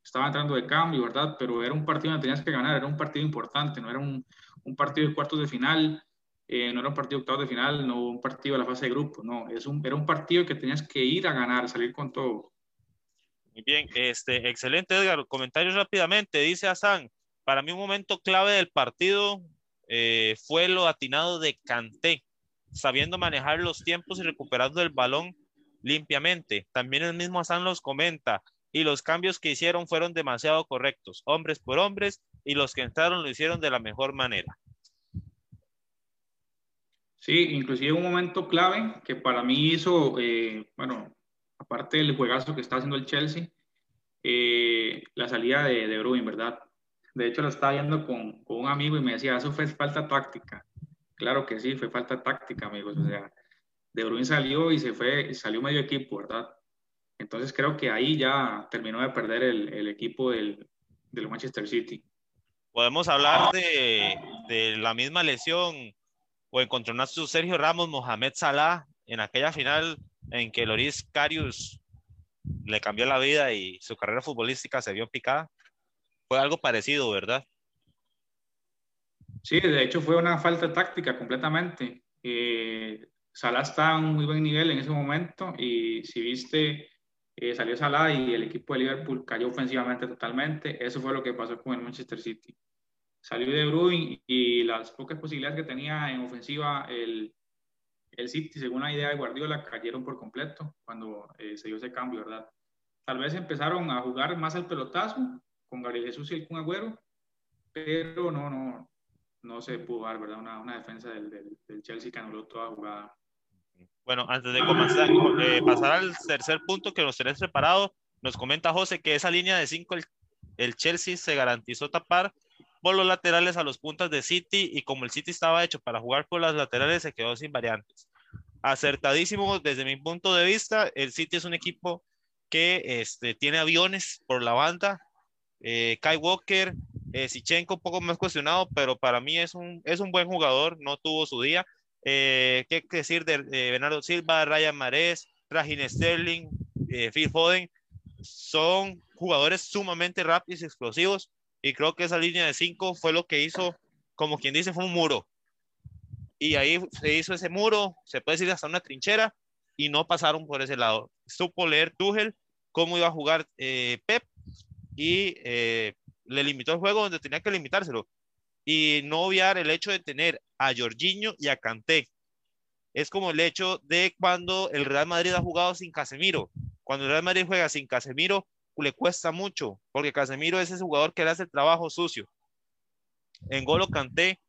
estaba entrando de cambio, ¿verdad? Pero era un partido donde tenías que ganar, era un partido importante, no era un, un partido de cuartos de final eh, no era un partido octavo de final, no un partido de la fase de grupo, no, es un, era un partido que tenías que ir a ganar, salir con todo. Muy bien, este, excelente Edgar, comentarios rápidamente, dice Hassan, para mí un momento clave del partido eh, fue lo atinado de Canté, sabiendo manejar los tiempos y recuperando el balón limpiamente. También el mismo Hassan los comenta, y los cambios que hicieron fueron demasiado correctos, hombres por hombres, y los que entraron lo hicieron de la mejor manera. Sí, inclusive un momento clave que para mí hizo, eh, bueno, aparte del juegazo que está haciendo el Chelsea, eh, la salida de, de Bruin, ¿verdad? De hecho, lo estaba viendo con, con, un amigo y me decía, eso fue falta táctica. Claro que sí, fue falta táctica, amigos. O sea, De Bruyne salió y se fue, salió medio equipo, ¿verdad? Entonces creo que ahí ya terminó de perder el, el equipo del, del, Manchester City. Podemos hablar de, de la misma lesión o encontronazo Sergio Ramos, Mohamed Salah en aquella final en que Loris Karius le cambió la vida y su carrera futbolística se vio picada. Fue algo parecido, ¿verdad? Sí, de hecho fue una falta táctica completamente. Eh, Salah está a un muy buen nivel en ese momento y si viste, eh, salió Salah y el equipo de Liverpool cayó ofensivamente totalmente. Eso fue lo que pasó con el Manchester City salió de Bruyne y las pocas posibilidades que tenía en ofensiva el, el City, según la idea de Guardiola, cayeron por completo cuando eh, se dio ese cambio, ¿verdad? Tal vez empezaron a jugar más al pelotazo con Gabriel Jesús y el Kun Agüero, pero no, no, no se pudo dar, ¿verdad? Una, una defensa del, del, Chelsea que anuló toda jugada. Bueno, antes de comenzar, eh, pasar al tercer punto que nos tenés preparado, nos comenta José que esa línea de cinco el, el Chelsea se garantizó tapar por los laterales a los puntas de City y como el City estaba hecho para jugar por las laterales se quedó sin variantes. Acertadísimo desde mi punto de vista, el City es un equipo que este, tiene aviones por la banda. Eh, Kai Walker, eh, Sichenko un poco más cuestionado, pero para mí es un, es un buen jugador, no tuvo su día. Eh, ¿Qué decir de Bernardo Silva, Ryan Mares, Rajin Sterling, eh, Phil Foden? Son jugadores sumamente rápidos y explosivos y creo que esa línea de cinco fue lo que hizo, como quien dice, fue un muro. Y ahí se hizo ese muro, se puede decir hasta una trinchera, y no pasaron por ese lado. Supo leer Tuchel cómo iba a jugar eh, Pep y eh, le limitó el juego donde tenía que limitárselo. Y no obviar el hecho de tener a Jorginho y a Kanté. Es como el hecho de cuando el Real Madrid ha jugado sin Casemiro. Cuando el Real Madrid juega sin Casemiro, le cuesta mucho, porque Casemiro es ese jugador que le hace el trabajo sucio. En Golo Canté,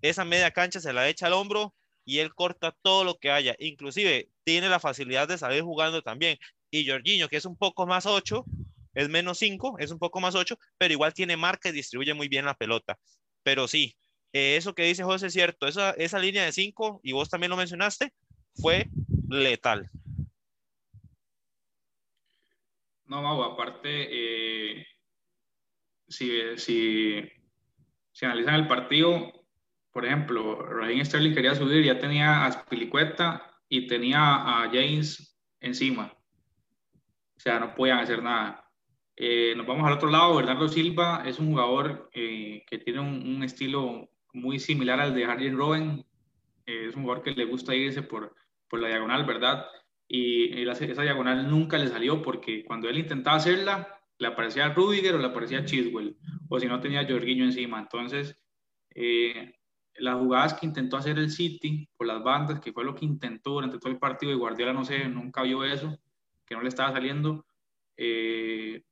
esa media cancha se la echa al hombro y él corta todo lo que haya. Inclusive tiene la facilidad de salir jugando también. Y Jorginho, que es un poco más 8, es menos 5, es un poco más 8, pero igual tiene marca y distribuye muy bien la pelota. Pero sí, eh, eso que dice José es cierto. Esa, esa línea de 5, y vos también lo mencionaste, fue letal. No, Mau, aparte, eh, si, si, si, analizan el partido, por ejemplo, Raheem Sterling quería subir, ya tenía a Spilicueta y tenía a James encima. O sea, no podían hacer nada. Eh, nos vamos al otro lado, Bernardo Silva es un jugador eh, que tiene un, estilo muy similar al de Harry Robben. es un jugador que le gusta irse por, por la diagonal, ¿verdad? Y, esa diagonal nunca le salió porque cuando él intentaba hacerla, le aparecía Rudiger o le aparecía Chiswell, o si no tenía Jorginho encima. Entonces, eh, las jugadas que intentó hacer el City por las bandas, que fue lo que intentó durante todo el partido, y Guardiola no sé, nunca vio eso, que no le estaba saliendo, eh,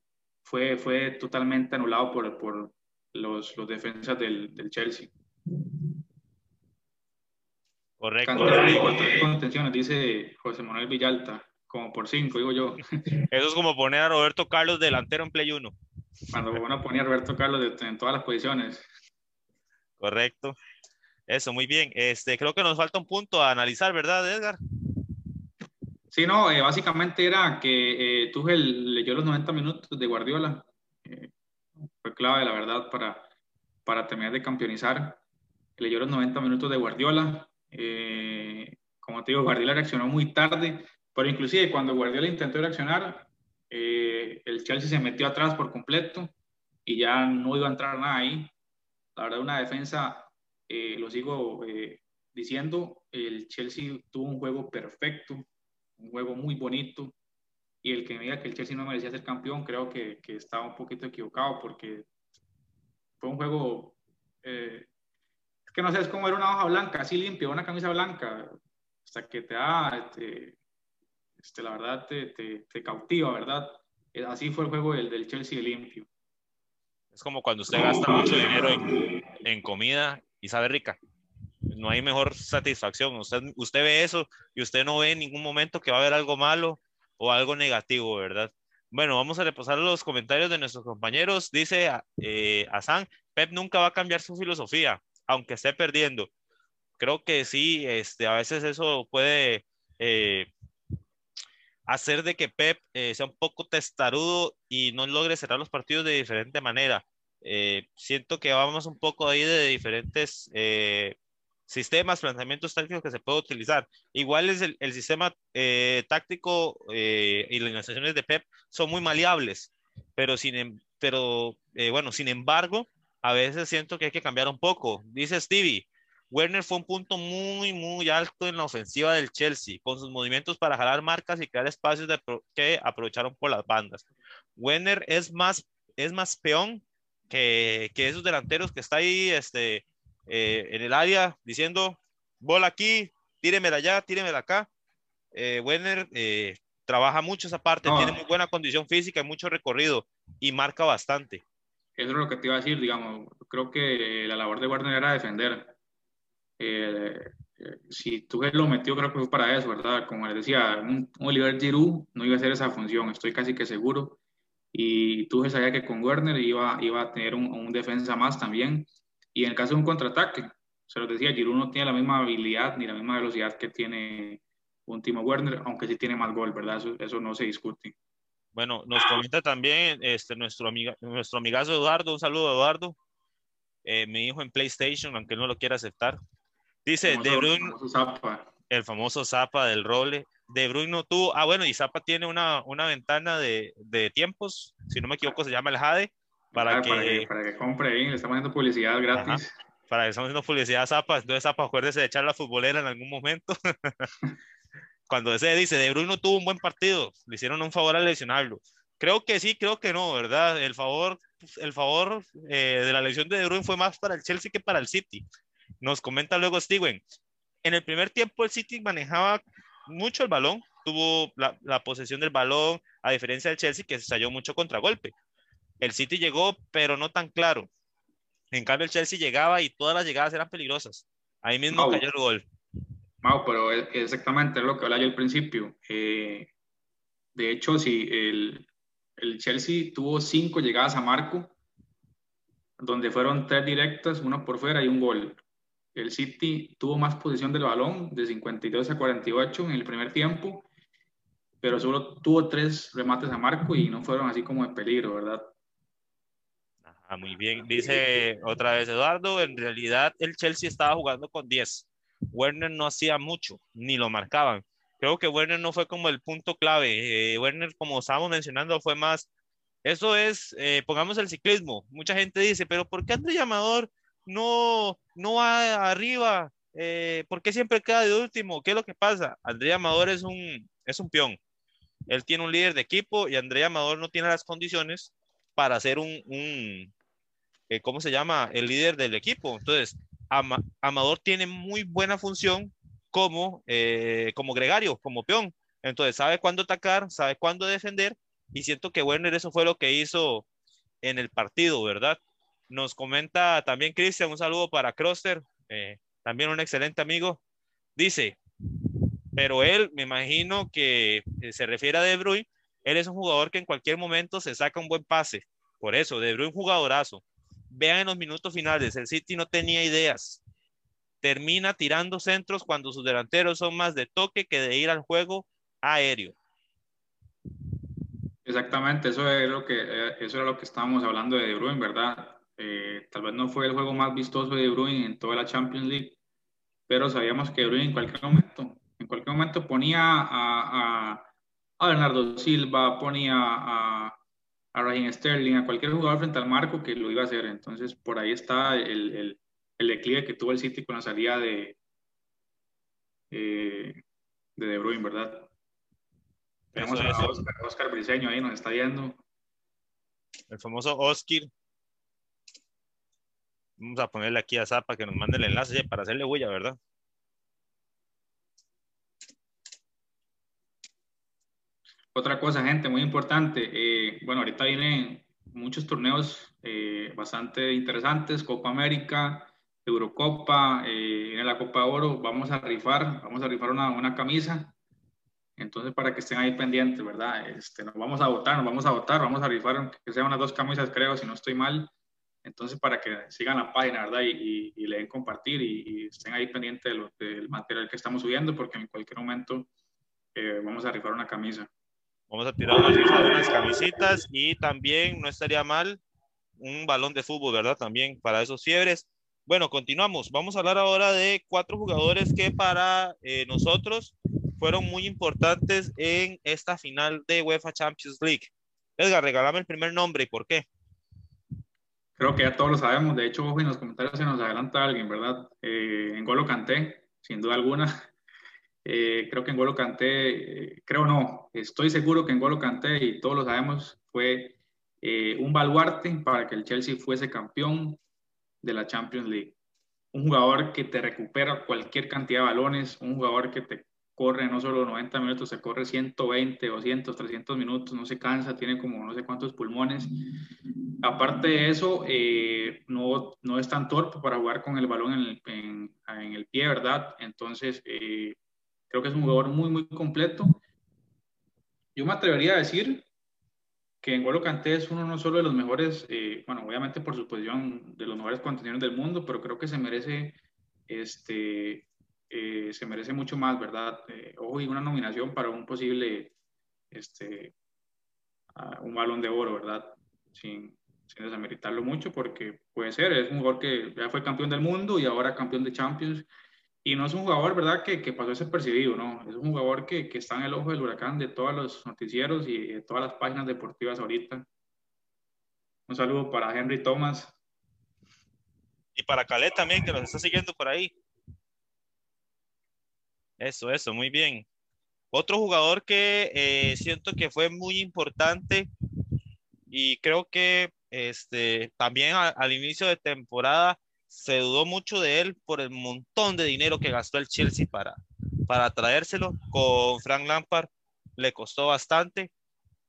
fue, fue totalmente anulado por, por los, los defensas del, del Chelsea. Correcto. contenciones, dice José Manuel Villalta, como por cinco, digo yo. Eso es como poner a Roberto Carlos delantero en Play 1. Cuando van a poner a Roberto Carlos en todas las posiciones. Correcto. Eso, muy bien. Este, creo que nos falta un punto a analizar, ¿verdad, Edgar? Sí, no, eh, básicamente era que eh, Tuchel leyó los 90 minutos de Guardiola. Eh, fue clave, la verdad, para, para terminar de campeonizar. Leyó los 90 minutos de Guardiola. Eh, como te digo, Guardiola reaccionó muy tarde, pero inclusive cuando Guardiola intentó reaccionar, el Chelsea se metió atrás por completo y ya no iba a entrar nada ahí. La verdad, una defensa eh, lo sigo eh, diciendo, el Chelsea tuvo un juego perfecto, un juego muy bonito, y el que me diga que el Chelsea no merecía ser campeón, creo que, que estaba un poquito equivocado, porque fue un juego, eh, que no sé, es como era una hoja blanca, así limpia, una camisa blanca, hasta que te da, este, este, la verdad, te, te, te, cautiva, ¿verdad? Así fue el juego del, del Chelsea limpio. Es como cuando usted gasta mucho dinero en, en comida y sabe rica. No hay mejor satisfacción. Usted, usted ve eso y usted no ve en ningún momento que va a haber algo malo o algo negativo, ¿verdad? Bueno, vamos a repasar los comentarios de nuestros compañeros. Dice eh, Asan, Pep nunca va a cambiar su filosofía, aunque esté perdiendo. Creo que sí, este, a veces eso puede eh, hacer de que Pep eh, sea un poco testarudo y no logre cerrar los partidos de diferente manera. Eh, siento que vamos un poco ahí de diferentes eh, sistemas, planteamientos tácticos que se puede utilizar. Igual es el, sistema eh, táctico y las negociaciones de Pep son muy maleables, pero, sin, em, pero bueno, sin embargo, a veces siento que hay que cambiar un poco. Dice Stevie, Werner fue un punto muy, muy alto en la ofensiva del Chelsea, con sus movimientos para jalar marcas y crear espacios de que aprovecharon por las bandas. Werner es más, es más peón que, que esos delanteros que está ahí este, eh, en el área diciendo, bola aquí, tíremela allá, tíremela acá. Eh, Werner eh, trabaja mucho esa parte, tiene muy buena condición física y mucho recorrido y marca bastante. Eso es lo que te iba a decir, digamos, creo que la labor de Werner era defender. Eh, si tú lo metió, creo que fue para eso, ¿verdad? Como les decía, un, Oliver Giroud no iba a hacer esa función, estoy casi que seguro y tú sabía que con Werner iba, iba a tener un, defensa más también. Y en el caso de un contraataque, se lo decía, Giroud no tiene la misma habilidad ni la misma velocidad que tiene un Timo Werner, aunque sí tiene más gol, ¿verdad? Eso, eso no se discute. Bueno, nos comenta también este, nuestro, amiga, nuestro amigazo Eduardo, un saludo Eduardo, eh, mi hijo en PlayStation, aunque no lo quiera aceptar. Dice, De Bruyne, el famoso Zapa del role, de Bruyne no tuvo, ah bueno, y Zapa tiene una, una ventana de, de, tiempos, si no me equivoco se llama el Jade, para, que, para que, compre ahí, le estamos haciendo publicidad gratis. para que estamos haciendo publicidad a Zapa, entonces Zapa acuérdese de echar la futbolera en algún momento. Cuando ese dice, De Bruyne no tuvo un buen partido, le hicieron un favor al lesionarlo. Creo que sí, creo que no, ¿verdad? El favor, el favor eh, de la lesión de De Bruyne fue más para el Chelsea que para el City. Nos comenta luego Steven. En el primer tiempo el City manejaba mucho el balón, tuvo la, posesión del balón, a diferencia del Chelsea que se salió mucho contragolpe. El City llegó, pero no tan claro. En cambio, el Chelsea llegaba y todas las llegadas eran peligrosas. Ahí mismo cayó el gol. Mau, pero es exactamente lo que hablaba yo al principio. Eh, de hecho, si el, el Chelsea tuvo cinco llegadas a Marco, donde fueron tres directas, una por fuera y un gol el City tuvo más posición del balón, de 52 a 48 en el primer tiempo, pero solo tuvo tres remates a marco y no fueron así como de peligro, ¿verdad? Ah, muy bien. Dice otra vez Eduardo, en realidad el Chelsea estaba jugando con 10. Werner no hacía mucho, ni lo marcaban. Creo que Werner no fue como el punto clave. Eh, Werner, como estábamos mencionando, fue más. Eso es, eh, pongamos el ciclismo. Mucha gente dice, pero ¿por qué André Llamador no, no va arriba? Eh, ¿Por qué siempre queda de último? ¿Qué es lo que pasa? André Amador es un, es un peón. Él tiene un líder de equipo y André Amador no tiene las condiciones para ser un, un ¿cómo se llama? El líder del equipo. Entonces, Amador tiene muy buena función como, eh, como gregario, como peón. Entonces sabe cuándo atacar, sabe cuándo defender y siento que Werner eso fue lo que hizo en el partido, ¿verdad? Nos comenta también Cristian, un saludo para Croster, eh, también un excelente amigo. Dice, pero él, me imagino que eh, se refiere a De Bruyne, él es un jugador que en cualquier momento se saca un buen pase. Por eso, De Bruyne jugadorazo. Vean en los minutos finales, el City no tenía ideas. Termina tirando centros cuando sus delanteros son más de toque que de ir al juego aéreo. Exactamente, eso, eh, era lo que estábamos hablando de De Bruyne, ¿verdad? Eh, tal vez no fue el juego más vistoso de De Bruyne en toda la Champions League, pero sabíamos que De Bruyne en cualquier momento, en cualquier momento ponía a, a, a Bernardo Silva, ponía a, a Raheem Sterling, a cualquier jugador frente al marco que lo iba a hacer. Entonces, por ahí está el, el, el declive que tuvo el City con la salida de, eh, de De Bruyne, ¿verdad? Tenemos a Oscar, Oscar, Briseño ahí, nos está viendo. El famoso Oscar. Vamos a ponerle aquí a Zapa que nos mande el enlace para hacerle huella, ¿verdad? Otra cosa, gente, muy importante. Eh, bueno, ahorita vienen muchos torneos eh, bastante interesantes, Copa América, Eurocopa, eh, viene la Copa de Oro, vamos a rifar, vamos a rifar una, una camisa. Entonces, para que estén ahí pendientes, ¿verdad? Este, nos vamos a votar, nos vamos a votar, vamos a rifar, que sean unas dos camisas, creo, si no estoy mal. Entonces, para que sigan la página, ¿verdad? Y, y, le den compartir y, estén ahí pendientes de del material que estamos subiendo, porque en cualquier momento vamos a rifar una camisa. Vamos a tirar unas, camisitas y también no estaría mal un balón de fútbol, ¿verdad? También para esos fiebres. Bueno, continuamos. Vamos a hablar ahora de cuatro jugadores que para eh, nosotros fueron muy importantes en esta final de UEFA Champions League. Edgar, regálame el primer nombre y por qué. Creo que ya todos lo sabemos. De hecho, en los comentarios se nos adelanta alguien, ¿verdad? Eh, en Golo Canté, sin duda alguna. Eh, creo que en Golo Canté, eh, creo no, estoy seguro que en Golo Canté, y todos lo sabemos, fue eh, un baluarte para que el Chelsea fuese campeón de la Champions League. Un jugador que te recupera cualquier cantidad de balones, un jugador que te corre no solo 90 minutos, se corre 120, 200, 300 minutos, no se cansa, tiene como no sé cuántos pulmones. Aparte de eso, no, no es tan torpe para jugar con el balón en el, en, el pie, ¿verdad? Entonces, Creo que es un jugador muy, muy completo. Yo me atrevería a decir que N'Golo Kanté es uno no solo de los mejores, eh, bueno, obviamente por su posición de los mejores contenedores del mundo, pero creo que se merece, este, eh, se merece mucho más, ¿verdad? Eh, ojo, y una nominación para un posible, este, un balón de oro, ¿verdad? Sin, sin desameritarlo mucho, porque puede ser, es un jugador que ya fue campeón del mundo y ahora campeón de Champions y no es un jugador, ¿verdad?, que, que pasó ese percibido, ¿no? Es un jugador que, que, está en el ojo del huracán de todos los noticieros y de todas las páginas deportivas ahorita. Un saludo para Henry Thomas. Y para Calé también, que nos está siguiendo por ahí. Eso, eso, muy bien. Otro jugador que eh, siento que fue muy importante y creo que este, también al inicio de temporada se dudó mucho de él por el montón de dinero que gastó el Chelsea para, para traérselo. Con Frank Lampard le costó bastante.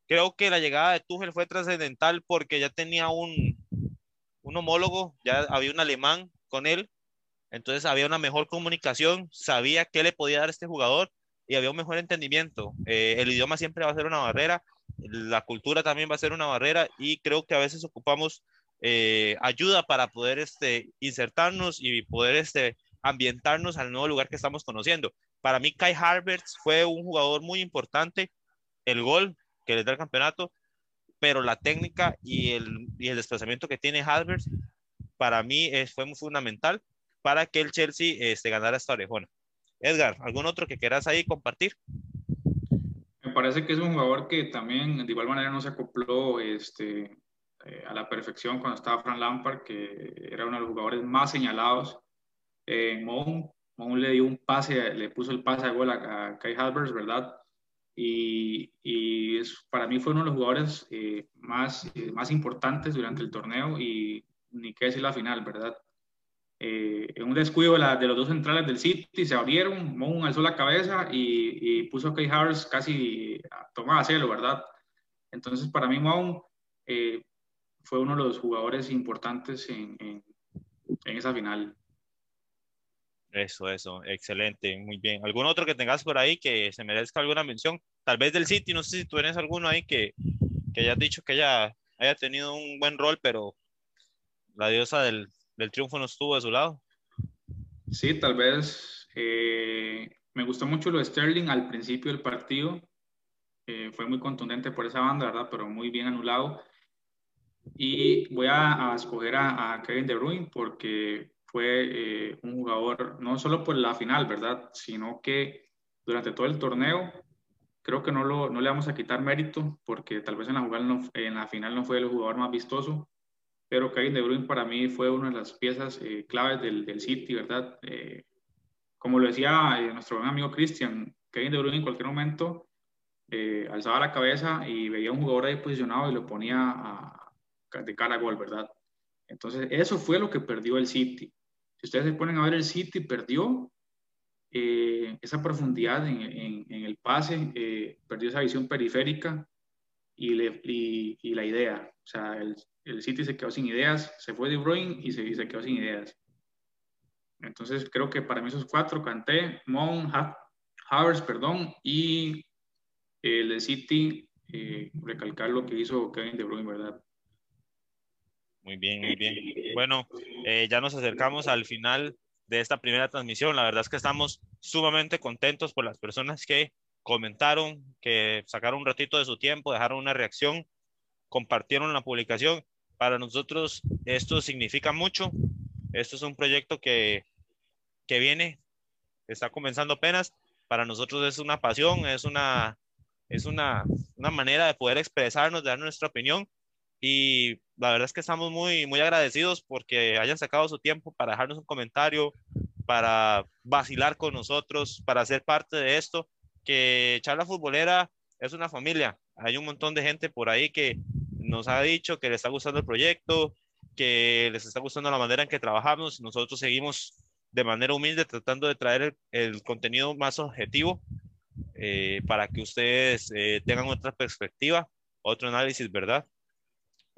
Creo que la llegada de Tuchel fue trascendental porque ya tenía un, un homólogo, ya había un alemán con él, entonces había una mejor comunicación, sabía qué le podía dar este jugador y había un mejor entendimiento. Eh, el idioma siempre va a ser una barrera, la cultura también va a ser una barrera y creo que a veces ocupamos eh, ayuda para poder este, insertarnos y poder este, ambientarnos al nuevo lugar que estamos conociendo. Para mí, Kai Havertz fue un jugador muy importante, el gol que le da el campeonato, pero la técnica y el, y el desplazamiento que tiene Havertz, para mí fue muy fundamental para que el Chelsea este, ganara esta orejona. Edgar, ¿algún otro que quieras ahí compartir? Me parece que es un jugador que también de igual manera no se acopló este, eh, a la perfección cuando estaba Fran Lampard, que era uno de los jugadores más señalados. Eh, Mon, le dio un pase, le puso el pase de gol a, Kai Havertz, ¿verdad? Y, y para mí fue uno de los jugadores eh, más, más importantes durante el torneo y ni qué decir la final, ¿verdad? en un descuido de, los dos centrales del City se abrieron, Mon alzó la cabeza y, y puso a Kai Havertz casi a tomar a celo, ¿verdad? Entonces, para mí, Mon eh, fue uno de los jugadores importantes en, en, esa final. Eso, eso, excelente, muy bien. ¿Algún otro que tengas por ahí que se merezca alguna mención? Tal vez del City, no sé si tú tienes alguno ahí que, que hayas dicho que ella haya tenido un buen rol, pero la diosa del, del triunfo no estuvo de su lado. Sí, tal vez. Eh, me gustó mucho lo de Sterling al principio del partido. Eh, fue muy contundente por esa banda, ¿verdad? Pero muy bien anulado. Y voy a, escoger a, Kevin De Bruyne porque fue eh, un jugador, no solo por la final, ¿verdad? Sino que durante todo el torneo, creo que no, lo, no le vamos a quitar mérito porque tal vez en la, no, en la final no fue el jugador más vistoso, pero Kevin De Bruyne para mí fue una de las piezas eh, claves del, del, City, ¿verdad? Eh, como lo decía nuestro buen amigo Christian, Kevin De Bruyne en cualquier momento alzaba la cabeza y veía a un jugador ahí posicionado y lo ponía a, de cara gol, ¿verdad? Entonces, eso fue lo que perdió el City. Si ustedes se ponen a ver, el City perdió eh, esa profundidad en, el pase, eh, perdió esa visión periférica y, la idea. O sea, el, City se quedó sin ideas, se fue De Bruyne y se, se, quedó sin ideas. Entonces, creo que para mí esos cuatro, Canté, Mon, Havers, perdón, y el de City, eh, recalcar lo que hizo Kevin De Bruyne, ¿verdad? Muy bien, muy bien. Bueno, eh, ya nos acercamos al final de esta primera transmisión. La verdad es que estamos sumamente contentos por las personas que comentaron, que sacaron un ratito de su tiempo, dejaron una reacción, compartieron la publicación. Para nosotros esto significa mucho. Esto es un proyecto que, que viene, está comenzando apenas. Para nosotros es una pasión, es una, es una, una manera de poder expresarnos, de dar nuestra opinión y la verdad es que estamos muy, muy agradecidos porque hayan sacado su tiempo para dejarnos un comentario, para vacilar con nosotros, para ser parte de esto, que Charla Futbolera es una familia. Hay un montón de gente por ahí que nos ha dicho que les está gustando el proyecto, que les está gustando la manera en que trabajamos. Nosotros seguimos de manera humilde tratando de traer el, contenido más objetivo eh, para que ustedes eh, tengan otra perspectiva, otro análisis, ¿verdad?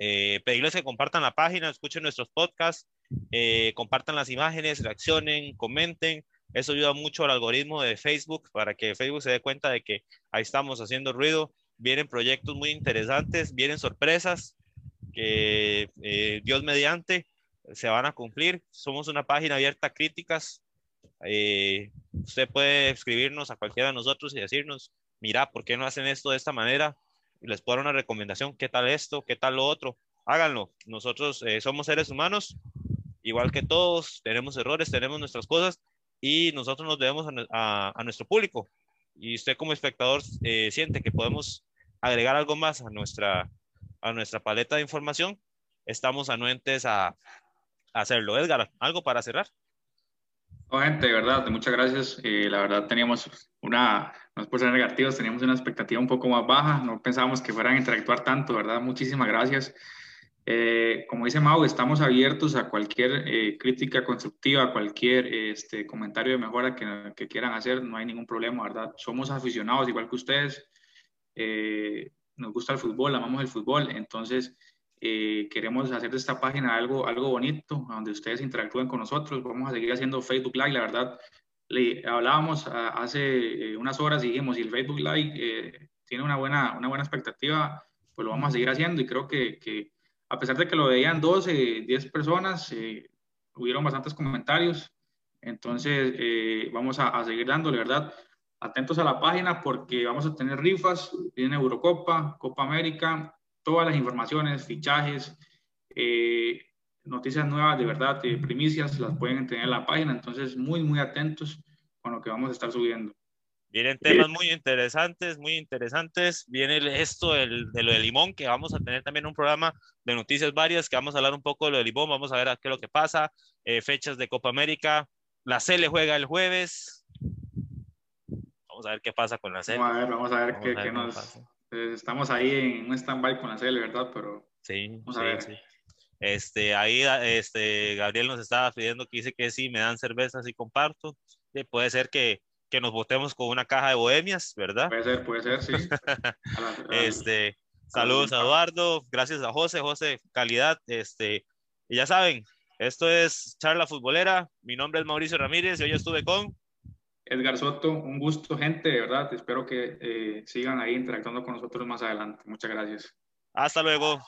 Eh, pedirles que compartan la página, escuchen nuestros podcasts, eh, compartan las imágenes, reaccionen, comenten. Eso ayuda mucho al algoritmo de Facebook para que Facebook se dé cuenta de que ahí estamos haciendo ruido. Vienen proyectos muy interesantes, vienen sorpresas que eh, Dios mediante se van a cumplir. Somos una página abierta a críticas. usted puede escribirnos a cualquiera de nosotros y decirnos, mira, ¿por qué no hacen esto de esta manera? Les puedo dar una recomendación, qué tal esto, qué tal lo otro, háganlo. Nosotros eh, somos seres humanos, igual que todos, tenemos errores, tenemos nuestras cosas y nosotros nos debemos a, nuestro público. Y usted como espectador eh, siente que podemos agregar algo más a nuestra, a nuestra paleta de información, estamos anuentes a, a hacerlo. Edgar, ¿algo para cerrar? Gente, de verdad, muchas gracias. Eh, la verdad teníamos una, no es por ser negativos, teníamos una expectativa un poco más baja, no pensábamos que fueran a interactuar tanto, ¿verdad? Muchísimas gracias. Eh, como dice Mau, estamos abiertos a cualquier eh, crítica constructiva, cualquier este, comentario de mejora que, que, quieran hacer, no hay ningún problema, ¿verdad? Somos aficionados igual que ustedes, nos gusta el fútbol, amamos el fútbol, entonces eh, queremos hacer de esta página algo, algo bonito, donde ustedes interactúen con nosotros. Vamos a seguir haciendo Facebook Live, la verdad. Le hablábamos ah, hace eh, unas horas y dijimos, si el Facebook Live eh, tiene una buena, una buena expectativa, pues lo vamos a seguir haciendo. Y creo que, que a pesar de que lo veían 12, 10 personas, hubieron bastantes comentarios. Entonces, vamos a, a seguir dándole, ¿verdad? Atentos a la página porque vamos a tener rifas, viene Eurocopa, Copa América, todas las informaciones, fichajes, eh, noticias nuevas, de verdad, primicias, las pueden tener en la página. Entonces, muy, muy atentos con lo que vamos a estar subiendo. Vienen temas muy interesantes, muy interesantes. Viene esto del, de lo de Limón, que vamos a tener también un programa de noticias varias, que vamos a hablar un poco de lo de Limón, vamos a ver qué es lo que pasa, eh, fechas de Copa América. La CL juega el jueves. Vamos a ver qué pasa con la CL. Vamos a ver, vamos a ver, qué, nos... Eh, estamos ahí en un stand-by con la CL, ¿verdad? Pero sí, vamos a ver. sí. Este, ahí este, Gabriel nos estaba pidiendo que dice que sí, me dan cervezas y comparto. Puede ser que que nos votemos con una caja de bohemias, ¿verdad? Puede ser, puede ser, sí. este, saludos a Eduardo, gracias a José, José, calidad, este, y ya saben, esto es Charla Futbolera, mi nombre es Mauricio Ramírez y hoy estuve con Edgar Soto, un gusto, gente, de verdad, espero que eh, sigan ahí interactuando con nosotros más adelante. Muchas gracias. Hasta luego.